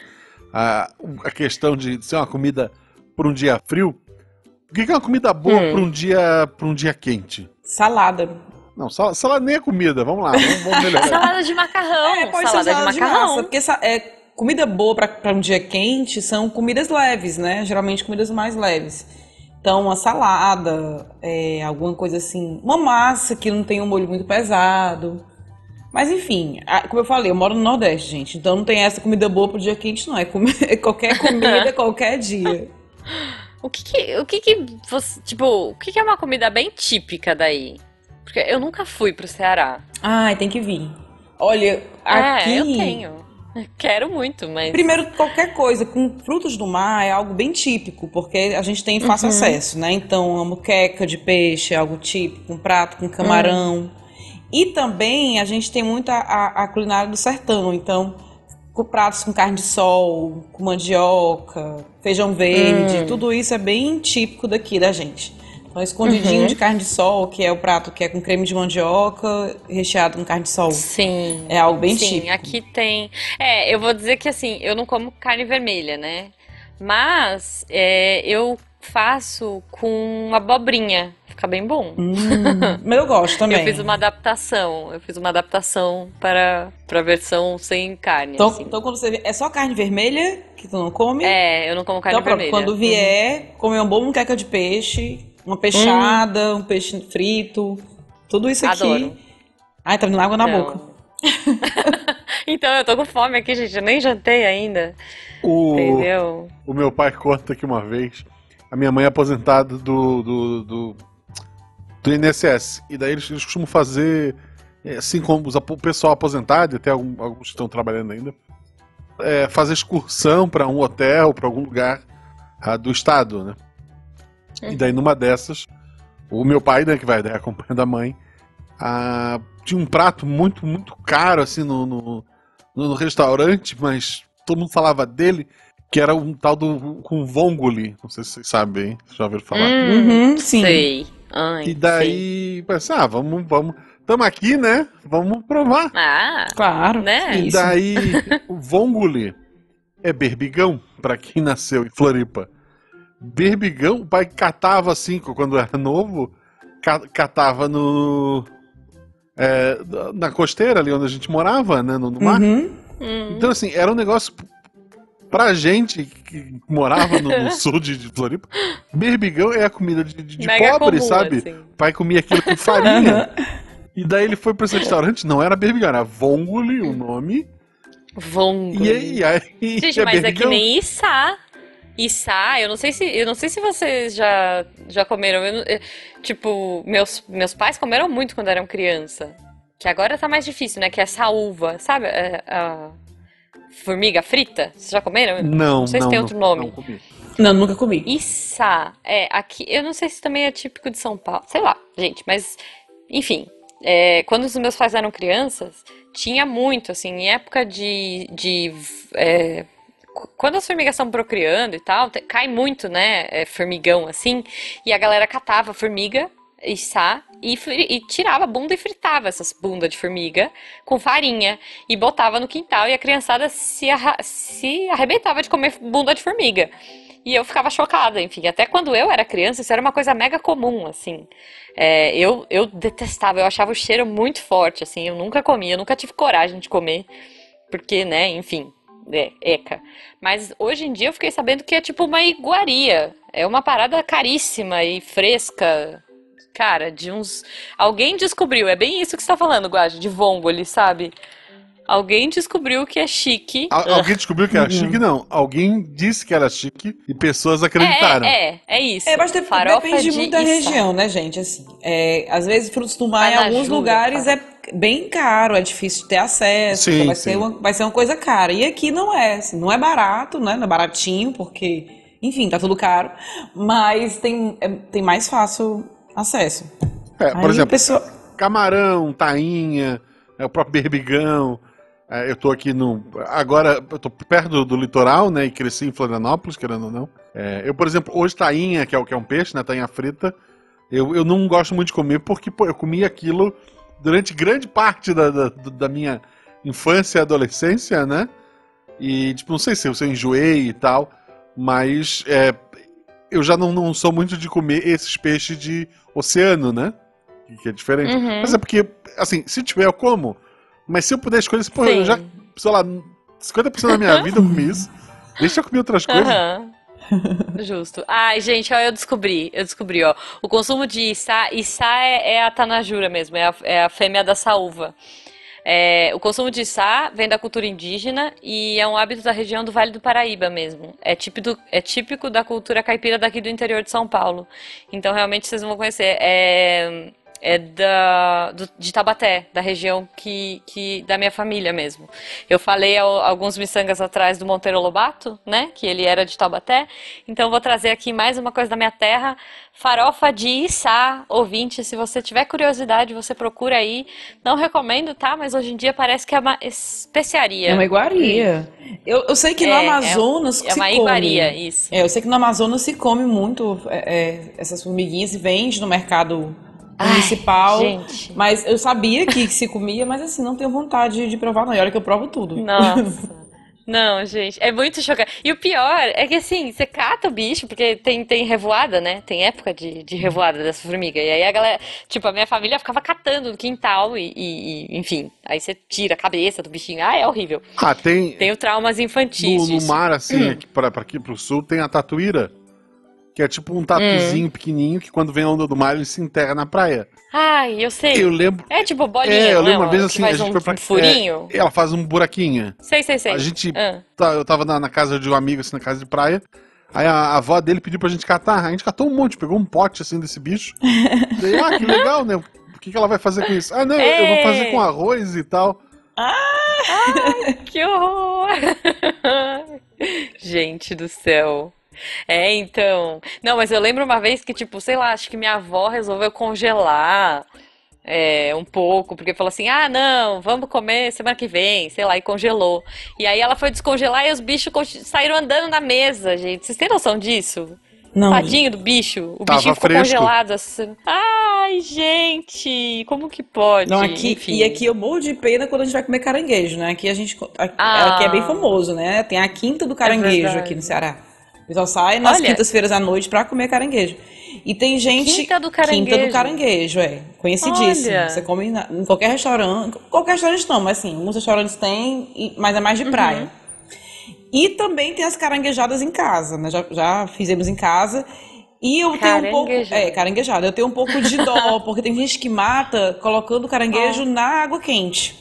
a, a questão de ser uma comida para um dia frio. O que é uma comida boa Hum. para um dia para um dia quente? Salada. Não, sal- salada nem é comida, vamos lá, vamos, vamos melhorar. salada de macarrão. É, pode salada ser salada de de, macarrão. massa. Porque é, comida boa pra um dia quente são comidas leves, né? Geralmente comidas mais leves. Então, uma salada, é, alguma coisa assim. Uma massa que não tem um molho muito pesado. Mas enfim, como eu falei, eu moro no Nordeste, gente. Então não tem essa comida boa pro dia quente, não. É, comi- é qualquer comida, qualquer dia. O que que, o que que você, tipo, o que que é uma comida bem típica Porque eu nunca fui pro Ceará. Ai, tem que vir. Olha, aqui. É, eu tenho. Quero muito, mas. Primeiro, qualquer coisa com frutos do mar é algo bem típico, porque a gente tem fácil acesso, né? Então, uma muqueca de peixe é algo típico, um prato com camarão. E também a gente tem muita a, a culinária do sertão, então, com pratos com carne de sol, com mandioca, feijão verde, tudo isso é bem típico daqui da gente. Então, escondidinho Uhum. de carne de sol, que é o prato que é com creme de mandioca recheado com carne de sol. Sim. É algo bem Sim, típico. aqui tem. É, eu vou dizer que assim, eu não como carne vermelha, né? Mas é, eu faço com abobrinha. Fica bem bom. Hum, mas eu gosto também. Eu fiz uma adaptação. Eu fiz uma adaptação para para versão sem carne. Então, assim. então quando você vê, é só carne vermelha que tu não come? É, eu não como carne então, vermelha. quando vier, comer uma boa muqueca de peixe, uma peixada, um peixe frito, tudo isso aqui. Adoro. Ai, tá vindo água na Então. boca. Então, eu tô com fome aqui, gente. Eu nem jantei ainda. O, Entendeu? o meu pai conta que uma vez a minha mãe é aposentada do, do, do, do INSS. E daí eles, eles costumam fazer, é, assim como os o pessoal aposentado, e até alguns que estão trabalhando ainda, é, fazer excursão para um hotel, para algum lugar ah, do estado, né? E daí numa dessas, o meu pai, né, que vai daí acompanhando a mãe, ah, tinha um prato muito, muito caro, assim, no, no, no restaurante, mas todo mundo falava dele, que era um tal do com vongole. Não sei se vocês sabem, já ouviram falar. Uhum, sim. Sei. Ai, e daí, pensei, ah, vamos, vamos. Tamo aqui, né? Vamos provar. Ah, Claro. Né? E daí, o vongole é berbigão, pra quem nasceu em Floripa. Berbigão, o pai catava assim, quando era novo, ca- catava no. é, na costeira ali onde a gente morava, né? No, no mar. Uhum. hum. Então, assim, era um negócio pra gente que morava no, no sul de, de Floripa. Berbigão é a comida de, de- pobre, comum, sabe? assim. O pai comia aquilo com farinha. E daí ele foi pra esse restaurante, não era berbigão, era vongole o nome. Vongo. E aí, aí Gente, é mas é que berbigão. nem içá. Içá, eu não sei se, eu não sei se vocês já, já comeram. eu tipo, meus, meus pais comeram muito quando eram criança. Que agora tá mais difícil, né? Que é saúva, sabe? É, A formiga frita. Vocês já comeram? Não, Não sei se não, tem não, outro nome. não comi. Não, nunca comi. Içá, é, aqui, eu não sei se também é típico de São Paulo, sei lá, gente, mas, enfim, é, quando os meus pais eram crianças, tinha muito, assim, em época de, de é, quando as formigas estão procriando e tal, cai muito, né, é, formigão, assim, e a galera catava formiga, e, fri- e tirava a bunda e fritava essas bundas de formiga com farinha, e botava no quintal, e a criançada se, arra- se arrebentava de comer bunda de formiga. E eu ficava chocada, enfim. Até quando eu era criança, isso era uma coisa mega comum, assim. É, eu, eu detestava, eu achava o cheiro muito forte, assim. Eu nunca comia, eu nunca tive coragem de comer. Porque, né, enfim, é, eca. Mas hoje em dia eu fiquei sabendo que é tipo uma iguaria. É uma parada caríssima e fresca. Cara, de uns. Alguém descobriu, é bem isso que você tá falando, Guaji, de vongole, sabe? Alguém descobriu que é chique. Al- alguém descobriu que era chique? Não. Alguém disse que era chique e pessoas acreditaram. É, é, é isso. É, mas depende de muito da região, né, gente? Assim, é, às vezes frutos do mar em alguns lugares fala. é bem caro, é difícil de ter acesso, Sim, então vai sim. ser uma, vai ser uma coisa cara. E aqui não é, assim, não é barato, né? Não é baratinho, porque, enfim, tá tudo caro, mas tem, é- tem mais fácil acesso. É, por Aí, exemplo, pessoa- camarão, tainha, é, o próprio berbigão. É, eu tô aqui no. Agora, eu tô perto do, do litoral, né? E cresci em Florianópolis, querendo ou não. É, eu, por exemplo, hoje tainha, que é o que é um peixe, né? Tainha frita. Eu, eu não gosto muito de comer porque, pô, eu comi aquilo durante grande parte da, da, da minha infância e adolescência, né? E, tipo, não sei se eu, se eu enjoei e tal, mas é, eu já não, não sou muito de comer esses peixes de oceano, né? Que é diferente. Uhum. Mas é porque, assim, se tiver, eu como. Mas se eu puder escolher, pô, eu já, sei lá, 50% da minha vida eu comi isso. Deixa eu comer outras coisas. Aham. Justo. Ai, gente, ó, eu descobri, eu descobri, ó. O consumo de içá, içá é, é a tanajura mesmo, é a, é a fêmea da saúva. É, o consumo de içá vem da cultura indígena e é um hábito da região do Vale do Paraíba mesmo. É típico, é típico da cultura caipira daqui do interior de São Paulo. Então, realmente, vocês vão conhecer. É, é da, do, de Tabaté, da região que, que da minha família mesmo. Eu falei ao, alguns miçangas atrás do Monteiro Lobato, né, que ele era de Tabaté. Então vou trazer aqui mais uma coisa da minha terra, farofa de içá, ouvinte, se você tiver curiosidade, você procura aí. Não recomendo, tá? Mas hoje em dia parece que é uma especiaria. É uma iguaria. Eu, eu sei que no É, Amazonas é, é uma come. iguaria, isso. É, eu sei que no Amazonas se come muito é, é, essas formiguinhas e vende no mercado municipal. gente. Mas eu sabia que se comia, mas assim, não tenho vontade de provar, não. E olha que eu provo tudo. Nossa. Não, gente, é muito chocante. E o pior é que assim, você cata o bicho, porque tem, tem revoada, né? Tem época de, de revoada dessa formiga. E aí a galera, tipo, a minha família ficava catando no quintal e, e- e, enfim. Aí você tira a cabeça do bichinho. Ah, é horrível. Ah, tem. Tenho traumas infantis No, no mar, assim, Hum. aqui pra, pra aqui pro sul, tem a tatuíra. Que é tipo um tatuzinho Hum. pequenininho que quando vem a onda do mar ele se enterra na praia. Ai, eu sei. Eu lembro. É tipo bolinha, É, eu não lembro uma vez assim, a gente um foi pra. furinho. é, ela faz um buraquinho. Sei, sei, sei. A gente. Ah. tá- eu tava na, na casa de um amigo, assim, na casa de praia. Aí a, a avó dele pediu pra gente catar. A gente catou um monte, pegou um pote assim desse bicho. Daí, ah, que legal, né? O que, que ela vai fazer com isso? Ah, não, eu vou É. fazer com arroz e tal. Que horror! Gente do céu. É, então. Não, mas eu lembro uma vez que, tipo, sei lá, acho que minha avó resolveu congelar é, um pouco, porque falou assim: ah, não, vamos comer semana que vem, sei lá, e congelou. E aí ela foi descongelar e os bichos saíram andando na mesa, gente. Vocês têm noção disso? Não, Tadinho do bicho. O Tava bichinho ficou fresco. congelado assim. Ai, gente, como que pode? Não, aqui, Enfim. e aqui eu morro de pena quando a gente vai comer caranguejo, né? Aqui a gente. Aqui, Ah. aqui é bem famoso, né? Tem a quinta do caranguejo verdade. aqui no Ceará. O pessoal sai nas quintas-feiras à noite pra comer caranguejo. E tem gente. Quinta do caranguejo. Quinta do caranguejo, é. Conhecidíssimo. Olha. Você come na- em qualquer restaurante. Qualquer restaurante não, mas assim, alguns restaurantes têm, mas é mais de praia. Uhum. E também tem as caranguejadas em casa, né? Já, já fizemos em casa. E eu tenho um pouco. É, caranguejada. Eu tenho um pouco de dó, porque tem gente que mata colocando caranguejo na água quente.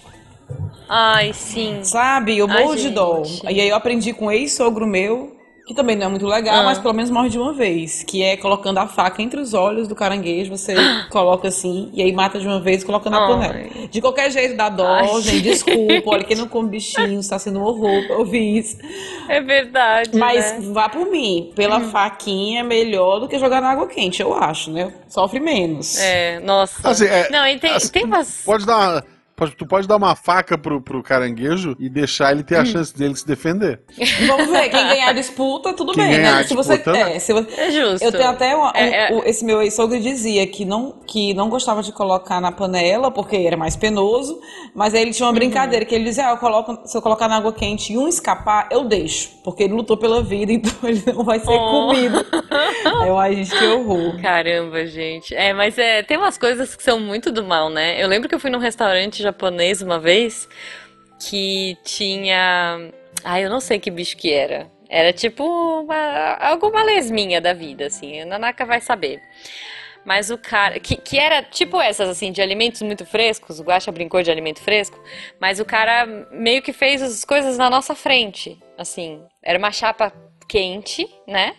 Ai, sim. Sabe? Eu Ai, morro de dó. E aí eu aprendi com um ex-sogro meu, que também não é muito legal, Ah. mas pelo menos morre de uma vez. Que é colocando a faca entre os olhos do caranguejo, você coloca assim, e aí mata de uma vez e coloca na panela. De qualquer jeito dá dó, Ai, gente, gente. desculpa. Olha, quem não come bichinho, está sendo um horror pra ouvir isso. É verdade. Mas né? vá por mim, pela faquinha é melhor do que jogar na água quente, eu acho, né? Sofre menos. É, nossa. Assim, é, Não, e tem, assim, tem umas. Pode dar uma- pode- tu pode dar uma faca pro, pro caranguejo e deixar ele ter Hum. a chance dele se defender. Vamos ver, quem ganhar a disputa, tudo Quem bem, ganhar né? Se você, disputa, é, se você, É justo. Eu tenho até uma- um- É, é. o- esse meu ex-sogro dizia que não, que não gostava de colocar na panela porque era mais penoso, mas aí ele tinha uma Uhum. brincadeira que ele dizia: ah, eu coloco, se eu colocar na água quente e um escapar, eu deixo, porque ele lutou pela vida, então ele não vai ser Oh. comido. Eu, ai, gente, que horror. Caramba, gente. É, mas é, tem umas coisas que são muito do mal, né? Eu lembro que eu fui num restaurante japonês uma vez que tinha. Ai, eu não sei que bicho que era. Era tipo uma, alguma lesminha da vida, assim. A Nanaka vai saber. Mas o cara. Que, que era tipo essas, assim, de alimentos muito frescos. O Guaxa brincou de alimento fresco. Mas o cara meio que fez as coisas na nossa frente. Assim. Era uma chapa quente, né?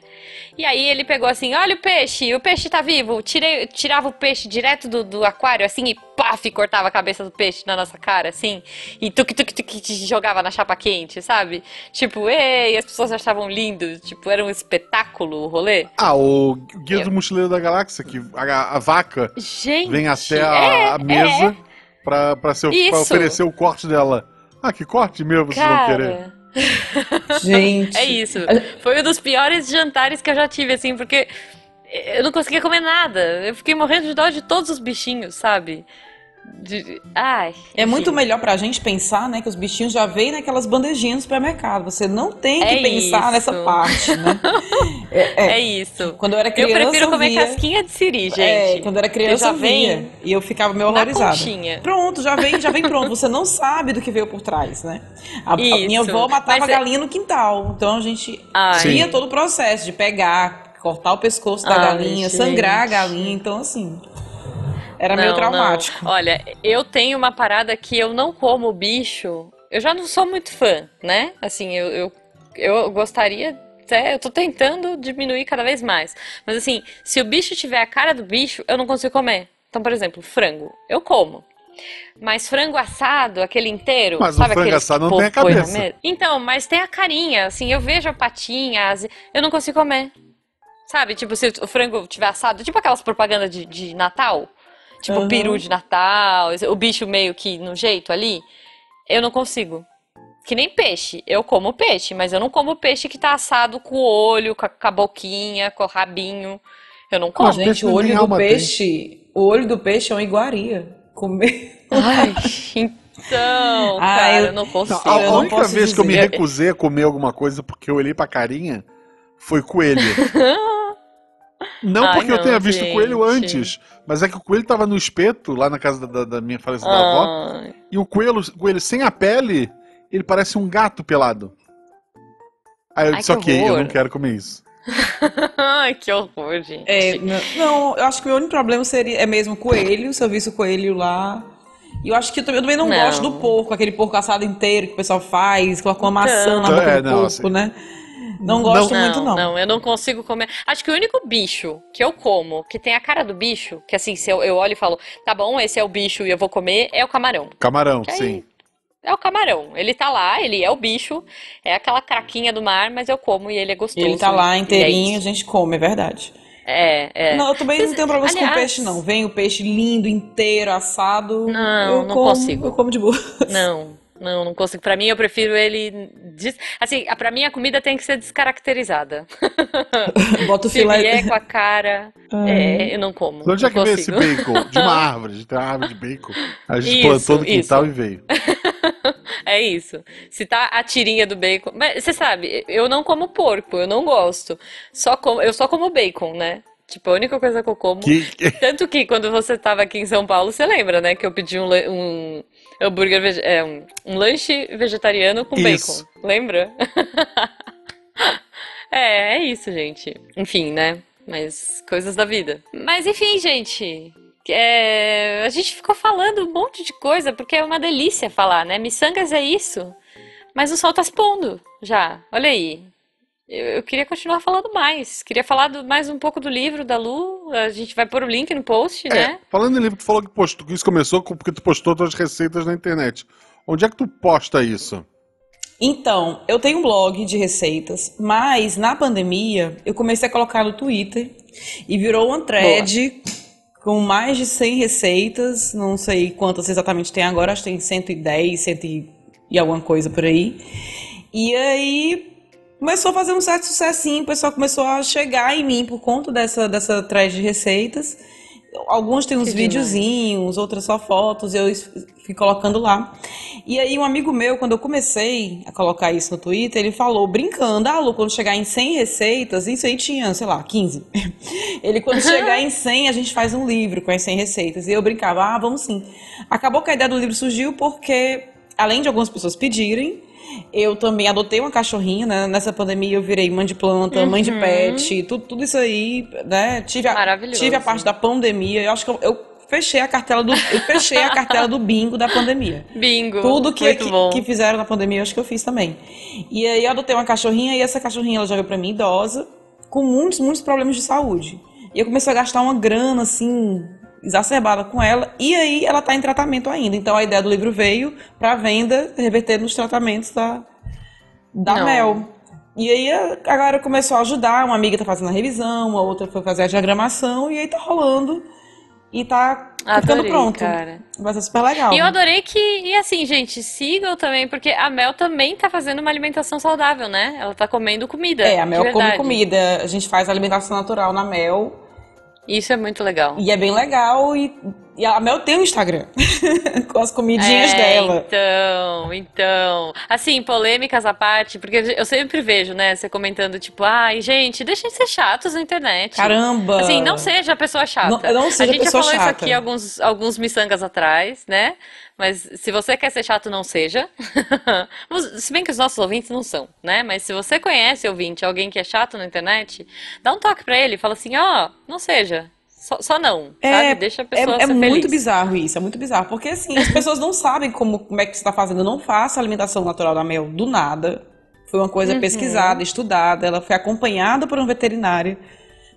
E aí ele pegou assim: olha o peixe, o peixe tá vivo. Tirei, tirava o peixe direto do, do aquário, assim, e paf, cortava a cabeça do peixe na nossa cara, assim. E tuc, tuc, tuc, tuc, jogava na chapa quente, sabe? Tipo, ei, as pessoas achavam lindo. Tipo, era um espetáculo o rolê. Ah, o Guia do Mochileiro da Galáxia, que a, a vaca Gente, vem até é, a, a mesa é. pra, pra, ser, pra oferecer o corte dela. Ah, que corte meu vocês vão querer? Gente. é isso. Foi um dos piores jantares que eu já tive, assim, porque eu não conseguia comer nada. Eu fiquei morrendo de dó de todos os bichinhos, sabe? De- Ai. É enfim. muito melhor pra gente pensar, né, que os bichinhos já vêm naquelas bandejinhas no supermercado. Você não tem que É pensar isso. nessa parte, né? É, é. É isso. Quando eu era Eu criança, prefiro comer via- casquinha de siri, É, gente. quando eu era criança já eu via, vem e eu ficava meio horrorizada. conchinha. Pronto, já vem, já vem pronto. Você não sabe do que veio por trás, né? A, a minha avó matava Mas é- galinha no quintal, então a gente Ai. tinha todo o processo de pegar, cortar o pescoço da Ai, galinha, sangrar a gente. galinha, então assim, era meio Não, traumático. não. Olha, eu tenho uma parada que eu não como bicho. Eu já não sou muito fã, né? Assim, eu, eu, eu gostaria. Até, eu tô tentando diminuir cada vez mais. Mas assim, se o bicho tiver a cara do bicho, eu não consigo comer. Então, por exemplo, frango, eu como. Mas frango assado, aquele inteiro, Mas o sabe frango aqueles que assado o não tem a cabeça. Então, mas tem a carinha, assim, eu vejo a patinha, as- eu não consigo comer. Sabe, tipo, se o frango tiver assado, tipo aquelas propagandas de, de Natal, tipo Aham. peru de Natal, o bicho meio que no jeito ali, eu não consigo. Que nem peixe, eu como peixe, mas eu não como peixe que tá assado com o olho, com a, com a boquinha, com o rabinho. Eu não como. Mas peixe Gente, o olho do tem. peixe, o olho do peixe é uma iguaria. Comer. Ai, então, Ah, cara, eu- eu não consigo. Não, a, eu única posso vez que eu me dizer. recusei a comer alguma coisa porque eu olhei pra carinha foi coelho. Não Ai, porque eu não, tenha visto gente. coelho antes, mas é que o coelho tava no espeto, lá na casa da, da- minha falecida avó, e o coelho, o coelho sem a pele, ele parece um gato pelado. Aí eu Ai, disse, que ok, eu horror. não quero comer isso. Ai, que horror, gente. É, não, eu acho que o único problema seria é mesmo coelho, se eu visse o coelho lá. E eu acho que eu também, eu também não, Não. gosto do porco, aquele porco assado inteiro que o pessoal faz, coloca uma maçã na Então, boca é, do não, porco, assim, né? Não gosto não, muito, não. não, eu não consigo comer. Acho que o único bicho que eu como, que tem a cara do bicho, que assim, se eu, eu olho e falo, tá bom, esse é o bicho e eu vou comer, é o camarão. Camarão, aí- sim. É o camarão. Ele tá lá, ele é o bicho, é aquela craquinha do mar, mas eu como e ele é gostoso. Ele tá lá é inteirinho, a isso. gente come, é verdade. É, é. Não, eu também Vocês- não tenho problemas com aliás- peixe, não. Vem o peixe lindo, inteiro, assado. Não, eu não como, consigo. Eu como de boa. Não, não, não consigo. Pra mim, eu prefiro ele. des- Assim, a- pra mim, a comida tem que ser descaracterizada. Bota o Se filé. vier com a cara, é, eu não como. De onde é não que veio esse bacon? De uma árvore, tem uma árvore de bacon. A gente Isso, plantou no quintal isso. e veio. É isso. Se tá a tirinha do bacon. Mas você sabe, eu não como porco, eu não gosto. Só como, eu só como bacon, né? Tipo, a única coisa que eu como. Que, Tanto que quando você tava aqui em São Paulo, você lembra, né? Que eu pedi um, um hambúrguer, vege- é, um, um lanche vegetariano com Isso. bacon. Lembra? É, é isso, gente. Enfim, né? Mas coisas da vida. Mas enfim, gente. é, a gente ficou falando um monte de coisa, porque é uma delícia falar, né? Missangas é isso. Mas o sol tá se pondo já. Olha aí. Eu, eu queria continuar falando mais. Queria falar do- mais um pouco do livro da Lu. A gente vai pôr o link no post, É, né? falando em livro, tu falou que, postou, que isso começou com- porque tu postou tuas receitas na internet. Onde é que tu posta isso? Então, eu tenho um blog de receitas, mas na pandemia eu comecei a colocar no Twitter e virou uma thread com mais de 100 receitas, não sei quantas exatamente tem agora, acho que tem 110, 100 e e alguma coisa por aí. E aí começou a fazer um certo sucessinho, o pessoal começou a chegar em mim por conta dessa, dessa thread de receitas. Alguns têm uns Que videozinhos, outras só fotos, eu fui colocando lá. E aí um amigo meu, quando eu comecei a colocar isso no Twitter, ele falou, brincando, ah, Lu, quando chegar em 100 receitas, isso aí tinha, sei lá, 15. Ele, quando chegar em 100, a gente faz um livro com as 100 receitas. E eu brincava, ah, vamos sim. Acabou que a ideia do livro surgiu porque, além de algumas pessoas pedirem, eu também adotei uma cachorrinha, né? Nessa pandemia eu virei mãe de planta, mãe de Uhum. pet, tudo, tudo isso aí, né? Tive a, Maravilhoso. tive a parte da pandemia, eu acho que eu, eu fechei a cartela do eu fechei a cartela do bingo da pandemia. Bingo. Tudo que, que, que fizeram na pandemia, eu acho que eu fiz também. E aí eu adotei uma cachorrinha e essa cachorrinha ela já veio pra mim idosa, com muitos, muitos problemas de saúde. E eu comecei a gastar uma grana assim exacerbada com ela e aí ela tá em tratamento ainda. Então a ideia do livro veio pra venda, reverter nos tratamentos da da Não. Mel. E aí a a galera começou a ajudar, uma amiga tá fazendo a revisão, a outra foi fazer a diagramação e aí tá rolando e tá ficando Adorei, pronto. cara. Vai ser super legal. E eu adorei que, e assim, gente, sigam também, porque a Mel também tá fazendo uma alimentação saudável, né? Ela tá comendo comida. É, a Mel come comida. A gente faz alimentação natural na Mel. Isso é muito legal. E é bem legal. E, e a Mel tem um Instagram com as comidinhas É, dela. Então, então. Assim, polêmicas à parte, porque eu sempre vejo, né, você comentando, tipo, ai, gente, deixem de ser chatos na internet. Caramba! Assim, não seja a pessoa chata. Não- não seja a gente pessoa já falou isso chata. aqui alguns, alguns miçangas atrás, né? Mas se você quer ser chato, não seja. Se bem que os nossos ouvintes não são, né? Mas se você conhece, ouvinte, alguém que é chato na internet, dá um toque pra ele, fala assim, ó, não seja. Só, só não, sabe? Deixa a pessoa é, é muito bizarro isso, é muito bizarro. Porque assim, as pessoas não sabem como, como é que você está fazendo. Eu não faço alimentação natural da Mel do nada. Foi uma coisa Uhum. pesquisada, estudada. Ela foi acompanhada por um veterinário.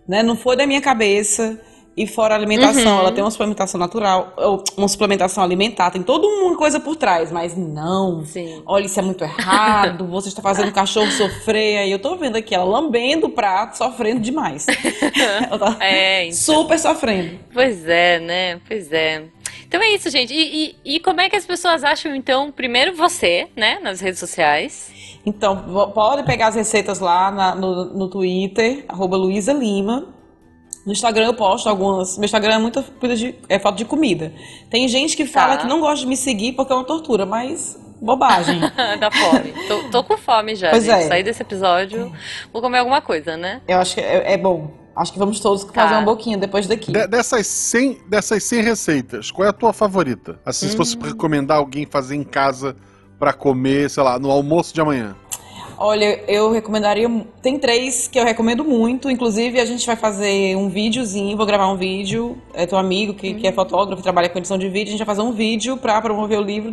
Né? Não foi da minha cabeça. E fora a alimentação, Uhum. ela tem uma suplementação natural, ou uma suplementação alimentar, tem toda uma coisa por trás, mas não. Sim. Olha, isso é muito errado, você está fazendo o cachorro sofrer. Aí eu tô vendo aqui ela lambendo o prato, sofrendo demais. ela tá É, então. super sofrendo. Pois é, né? Pois é. Então é isso, gente. E, e, e como é que as pessoas acham, então, primeiro você, né, nas redes sociais? Então, pode pegar as receitas lá na- no, no Twitter, arroba Luísa Lima. No Instagram eu posto algumas. Meu Instagram é muita coisa de. é foto de comida. Tem gente que fala Tá. que não gosta de me seguir porque é uma tortura, mas bobagem. da fome. Tô, tô com fome já, Pois gente. é. Sair desse episódio, vou comer alguma coisa, né? eu acho que é, é bom. Acho que vamos todos Tá. fazer um boquinho depois daqui. De- dessas, 100, dessas 100 receitas, qual é a tua favorita? Assim, se Hum. fosse pra recomendar alguém fazer em casa pra comer, sei lá, no almoço de amanhã. Olha, eu recomendaria. Tem três que eu recomendo muito. Inclusive, a gente vai fazer um videozinho. Vou gravar um vídeo. É teu amigo que, que é fotógrafo, trabalha com edição de vídeo. A gente vai fazer um vídeo pra promover o livro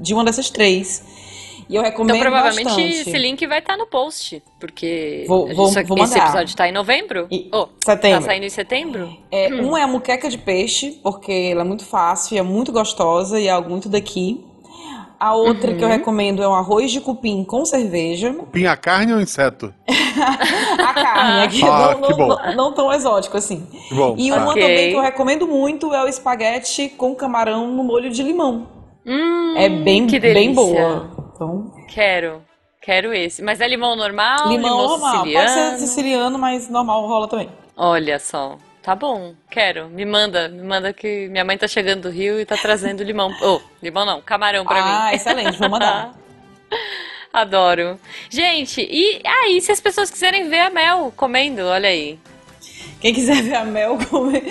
de, uma dessas três. E eu recomendo Então, provavelmente, bastante. esse link vai estar no post, porque Vou- vou- vou esse episódio tá em novembro? E- Oh, setembro. Tá saindo em setembro? É, Um é a muqueca de peixe, porque ela é muito fácil, é muito gostosa e é algo muito daqui. A outra Uhum. que eu recomendo é um arroz de cupim com cerveja. Pinha carne ou inseto? A carne, aqui Ah, não, que não- bom. não- não tão exótico assim. Bom. E tá. uma Ok. também que eu recomendo muito é o espaguete com camarão no molho de limão. Hum, É bem, que bem boa. Então, Quero. Quero esse. Mas é limão normal? limão normal. Pode ser siciliano? siciliano, mas normal rola também. Olha só. Tá bom, quero. Me manda, me manda que minha mãe tá chegando do Rio e tá trazendo limão. Oh, limão não, camarão pra ah, mim. excelente, vou mandar. Adoro. Gente, e aí, se as pessoas quiserem ver a Mel comendo, olha aí. Quem quiser ver a Mel, come-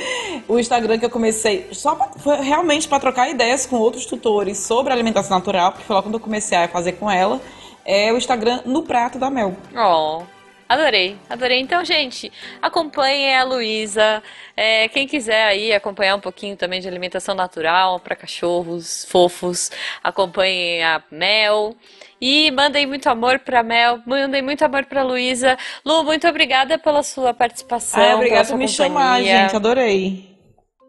o Instagram que eu comecei, só pra, foi realmente para trocar ideias com outros tutores sobre alimentação natural, porque foi lá quando eu comecei a fazer com ela, é o Instagram no prato da Mel. Oh, adorei, adorei. Então, gente, acompanhem a Luísa. É, quem quiser aí acompanhar um pouquinho também de alimentação natural para cachorros fofos, acompanhem a Mel. E mandem muito amor pra Mel, mandem muito amor pra Luísa. Lu, muito obrigada pela sua participação. Ah, obrigada por me chamar, companhia. gente, adorei.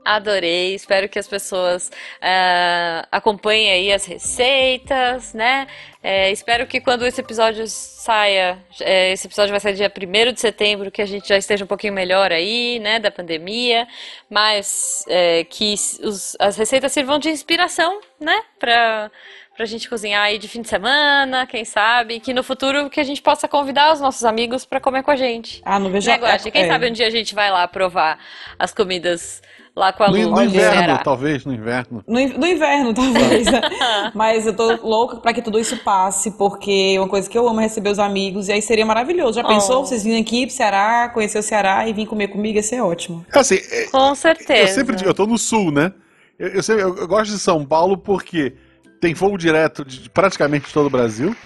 Adorei, espero que as pessoas ah, acompanhem aí as receitas, né? É, espero que quando esse episódio saia, é, esse episódio vai sair dia 1 de setembro, que a gente já esteja um pouquinho melhor aí, né, da pandemia, mas é, que os- as receitas sirvam de inspiração, né, pra, pra gente cozinhar aí de fim de semana, quem sabe, que no futuro que a gente possa convidar os nossos amigos pra comer com a gente. Ah, não vejo Né, Guaxa? Quem é. sabe um dia a gente vai lá provar as comidas lá com a Lu No, no no inverno, talvez, no inverno. No, no inverno, talvez. né? Mas eu tô louca pra que tudo isso passe, porque uma coisa que eu amo é receber os amigos, e aí seria maravilhoso. Já pensou Oh. vocês virem aqui pro Ceará, conhecer o Ceará e vir comer comigo? Ia ser ótimo. Assim, é- Com certeza. eu sempre digo, eu tô no sul, né? Eu, eu, sempre- eu- eu gosto de São Paulo porque tem voo direto de praticamente todo o Brasil.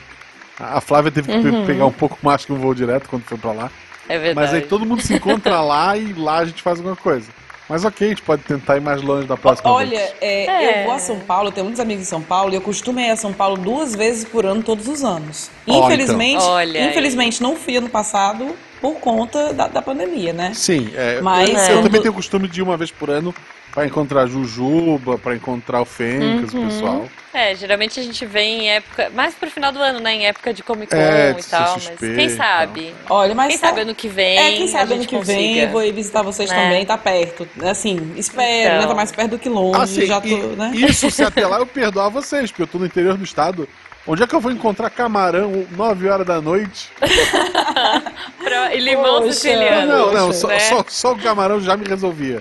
A Flávia teve que Uhum. pegar um pouco mais que um voo direto quando foi pra lá. É verdade. Mas aí todo mundo se encontra lá e lá a gente faz alguma coisa. Mas ok, a gente pode tentar ir mais longe da próxima Olha, vez. é, É. eu vou a São Paulo, tenho muitos amigos em São Paulo, e eu costumo ir a São Paulo duas vezes por ano, todos os anos. Ó, Infelizmente, então. Olha aí. infelizmente não fui ano passado por conta da, da pandemia, né? Sim, é, Mas eu, é. eu também tenho o costume de ir uma vez por ano pra encontrar Jujuba, pra encontrar o Fencas, Uhum. o pessoal. É, geralmente a gente vem em época. Mais pro final do ano, né? Em época de Comic Con É, e tal. Mas quem sabe? Olha, mas Quem tá- sabe ano que vem. É, quem a sabe ano que vem consiga. eu vou ir visitar vocês É. também, tá perto. Assim, espero, Então. né? Tá mais perto do que longe, Assim, já tô, e- né? isso se até lá eu perdoar vocês, porque eu tô no interior do estado. Onde é que eu vou encontrar camarão 9 horas da noite? Pra- E limão Poxa. siciliano. não, não, né? só, só, só o camarão já me resolvia.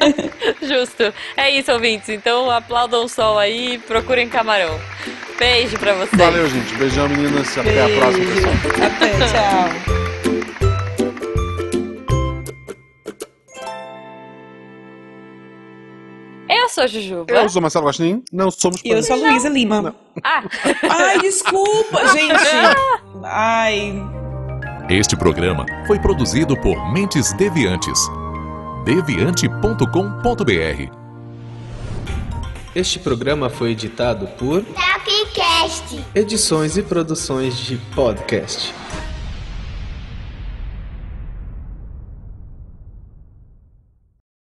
Justo. É isso, ouvintes. Então aplaudam o sol aí e procurem camarão. Beijo pra vocês. Valeu, gente. Beijão, meninas. Até a próxima, pessoal. Até, tchau. Eu sou a Jujuba. Eu sou Marcelo Guaxinim. Não somos E eu sou a Luísa Lima. Ah, Ai, desculpa, gente. Ai, Este programa foi produzido por Mentes Deviantes. deviante.com.br Este programa foi editado por Tapcast. Edições e Produções de Podcast.